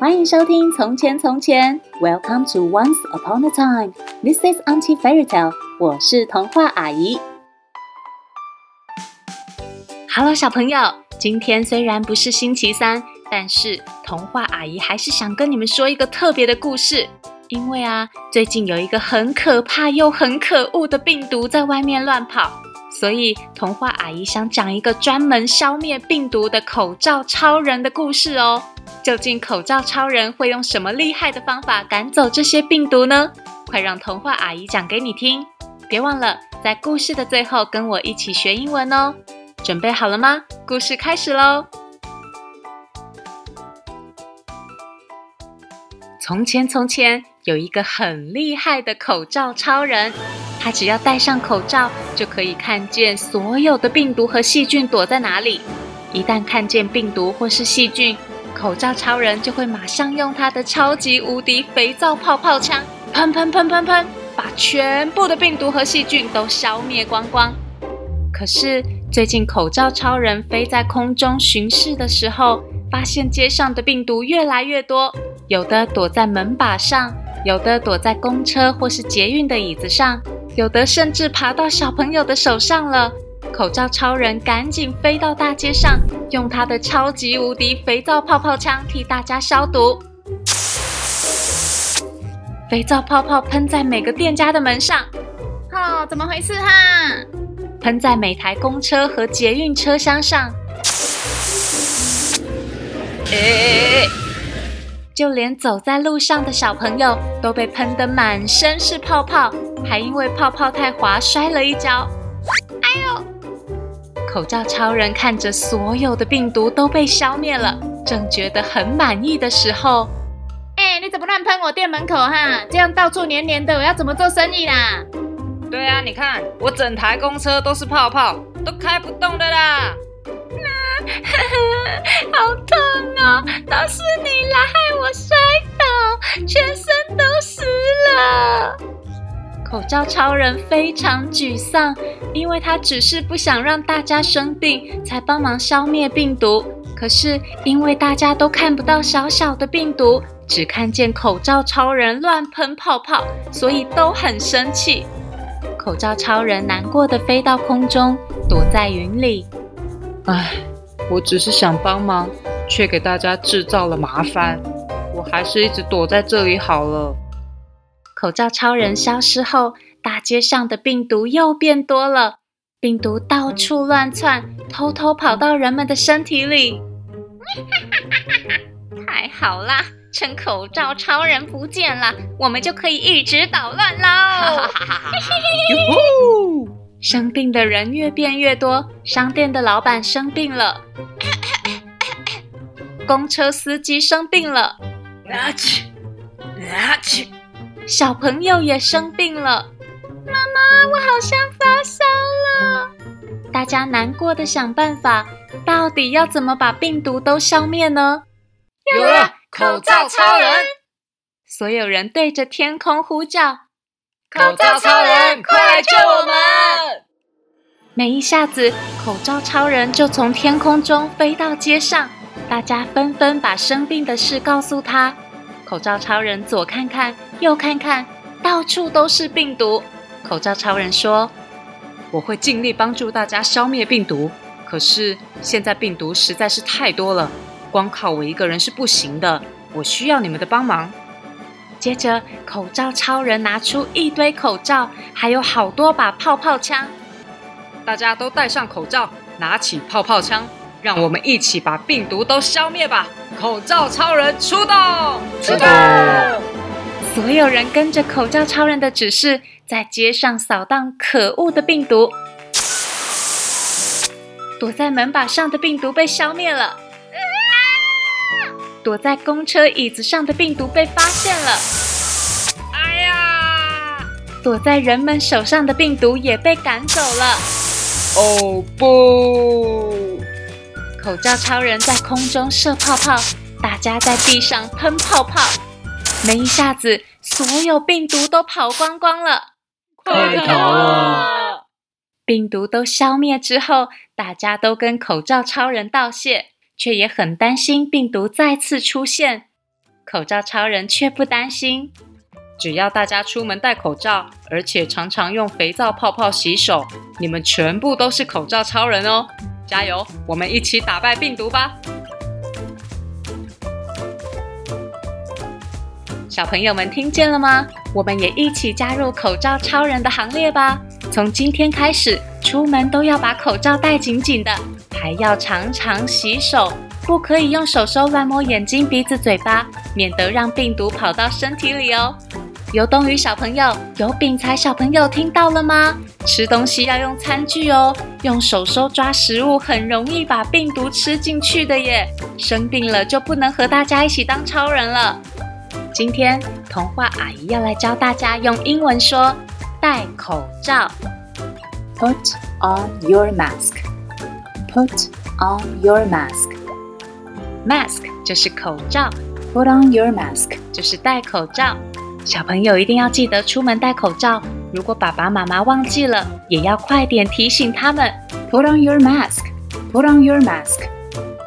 欢迎收听《从前从前》，Welcome to Once Upon a Time。This is Auntie Fairy Tale。我是童话阿姨。Hello，小朋友，今天虽然不是星期三，但是童话阿姨还是想跟你们说一个特别的故事。因为啊，最近有一个很可怕又很可恶的病毒在外面乱跑，所以童话阿姨想讲一个专门消灭病毒的口罩超人的故事哦。究竟口罩超人会用什么厉害的方法赶走这些病毒呢？快让童话阿姨讲给你听！别忘了在故事的最后跟我一起学英文哦。准备好了吗？故事开始喽！从前，从前有一个很厉害的口罩超人，他只要戴上口罩，就可以看见所有的病毒和细菌躲在哪里。一旦看见病毒或是细菌，口罩超人就会马上用他的超级无敌肥皂泡泡枪，喷喷喷喷喷，把全部的病毒和细菌都消灭光光。可是最近口罩超人飞在空中巡视的时候，发现街上的病毒越来越多，有的躲在门把上，有的躲在公车或是捷运的椅子上，有的甚至爬到小朋友的手上了。口罩超人赶紧飞到大街上，用他的超级无敌肥皂泡泡枪替大家消毒。肥皂泡泡喷在每个店家的门上，哦，怎么回事哈？喷在每台公车和捷运车厢上，哎哎哎！就连走在路上的小朋友都被喷得满身是泡泡，还因为泡泡太滑摔了一跤。哎呦！口罩超人看着所有的病毒都被消灭了，正觉得很满意的时候，哎，你怎么乱喷我店门口哈？这样到处黏黏的，我要怎么做生意啦？对啊，你看我整台公车都是泡泡，都开不动的啦！好痛哦，都是你来害我摔倒，全身都湿了。口罩超人非常沮丧，因为他只是不想让大家生病，才帮忙消灭病毒。可是因为大家都看不到小小的病毒，只看见口罩超人乱喷泡泡，所以都很生气。口罩超人难过的飞到空中，躲在云里。唉，我只是想帮忙，却给大家制造了麻烦。我还是一直躲在这里好了。口罩超人消失后，大街上的病毒又变多了。病毒到处乱窜，偷偷跑到人们的身体里。太好啦！趁口罩超人不见了，我们就可以一直捣乱喽！生病的人越变越多，商店的老板生病了，公车司机生病了。啊去！啊去！小朋友也生病了，妈妈，我好像发烧了。大家难过的想办法，到底要怎么把病毒都消灭呢？有了，口罩超人！所有人对着天空呼叫：“口罩超人，快来救我们！”没一下子，口罩超人就从天空中飞到街上，大家纷纷把生病的事告诉他。口罩超人左看看，右看看，到处都是病毒。口罩超人说：“我会尽力帮助大家消灭病毒，可是现在病毒实在是太多了，光靠我一个人是不行的，我需要你们的帮忙。”接着，口罩超人拿出一堆口罩，还有好多把泡泡枪。大家都戴上口罩，拿起泡泡枪。让我们一起把病毒都消灭吧！口罩超人出动！出动！所有人跟着口罩超人的指示，在街上扫荡可恶的病毒。躲在门把上的病毒被消灭了。躲在公车椅子上的病毒被发现了。哎呀！躲在人们手上的病毒也被赶走了。哦不！口罩超人在空中射泡泡，大家在地上喷泡泡。没一下子，所有病毒都跑光光了。快逃啊！病毒都消灭之后，大家都跟口罩超人道谢，却也很担心病毒再次出现。口罩超人却不担心。只要大家出门戴口罩，而且常常用肥皂泡泡洗手，你们全部都是口罩超人哦！加油，我们一起打败病毒吧！小朋友们听见了吗？我们也一起加入口罩超人的行列吧！从今天开始，出门都要把口罩戴紧紧的，还要常常洗手，不可以用手手乱摸眼睛、鼻子、嘴巴，免得让病毒跑到身体里哦。游冬雨小朋友，有饼才小朋友听到了吗？吃东西要用餐具哦，用手手抓食物很容易把病毒吃进去的耶。生病了就不能和大家一起当超人了。今天童话阿姨要来教大家用英文说戴口罩。Put on your mask. Put on your mask. Mask 就是口罩，Put on your mask 就是戴口罩。小朋友一定要记得出门戴口罩。如果爸爸妈妈忘记了，也要快点提醒他们。Put on your mask. Put on your mask.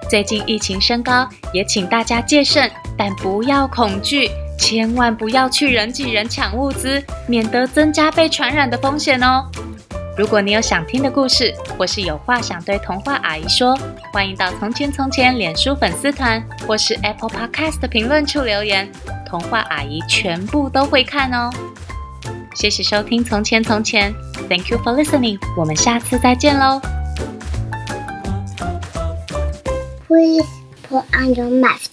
最近疫情升高，也请大家戒慎，但不要恐惧，千万不要去人挤人抢物资，免得增加被传染的风险哦。如果你有想听的故事，或是有话想对童话阿姨说，欢迎到《从前从前》脸书粉丝团或是 Apple Podcast 的评论处留言，童话阿姨全部都会看哦。谢谢收听《从前从前》，Thank you for listening，我们下次再见喽。Please put on your mask.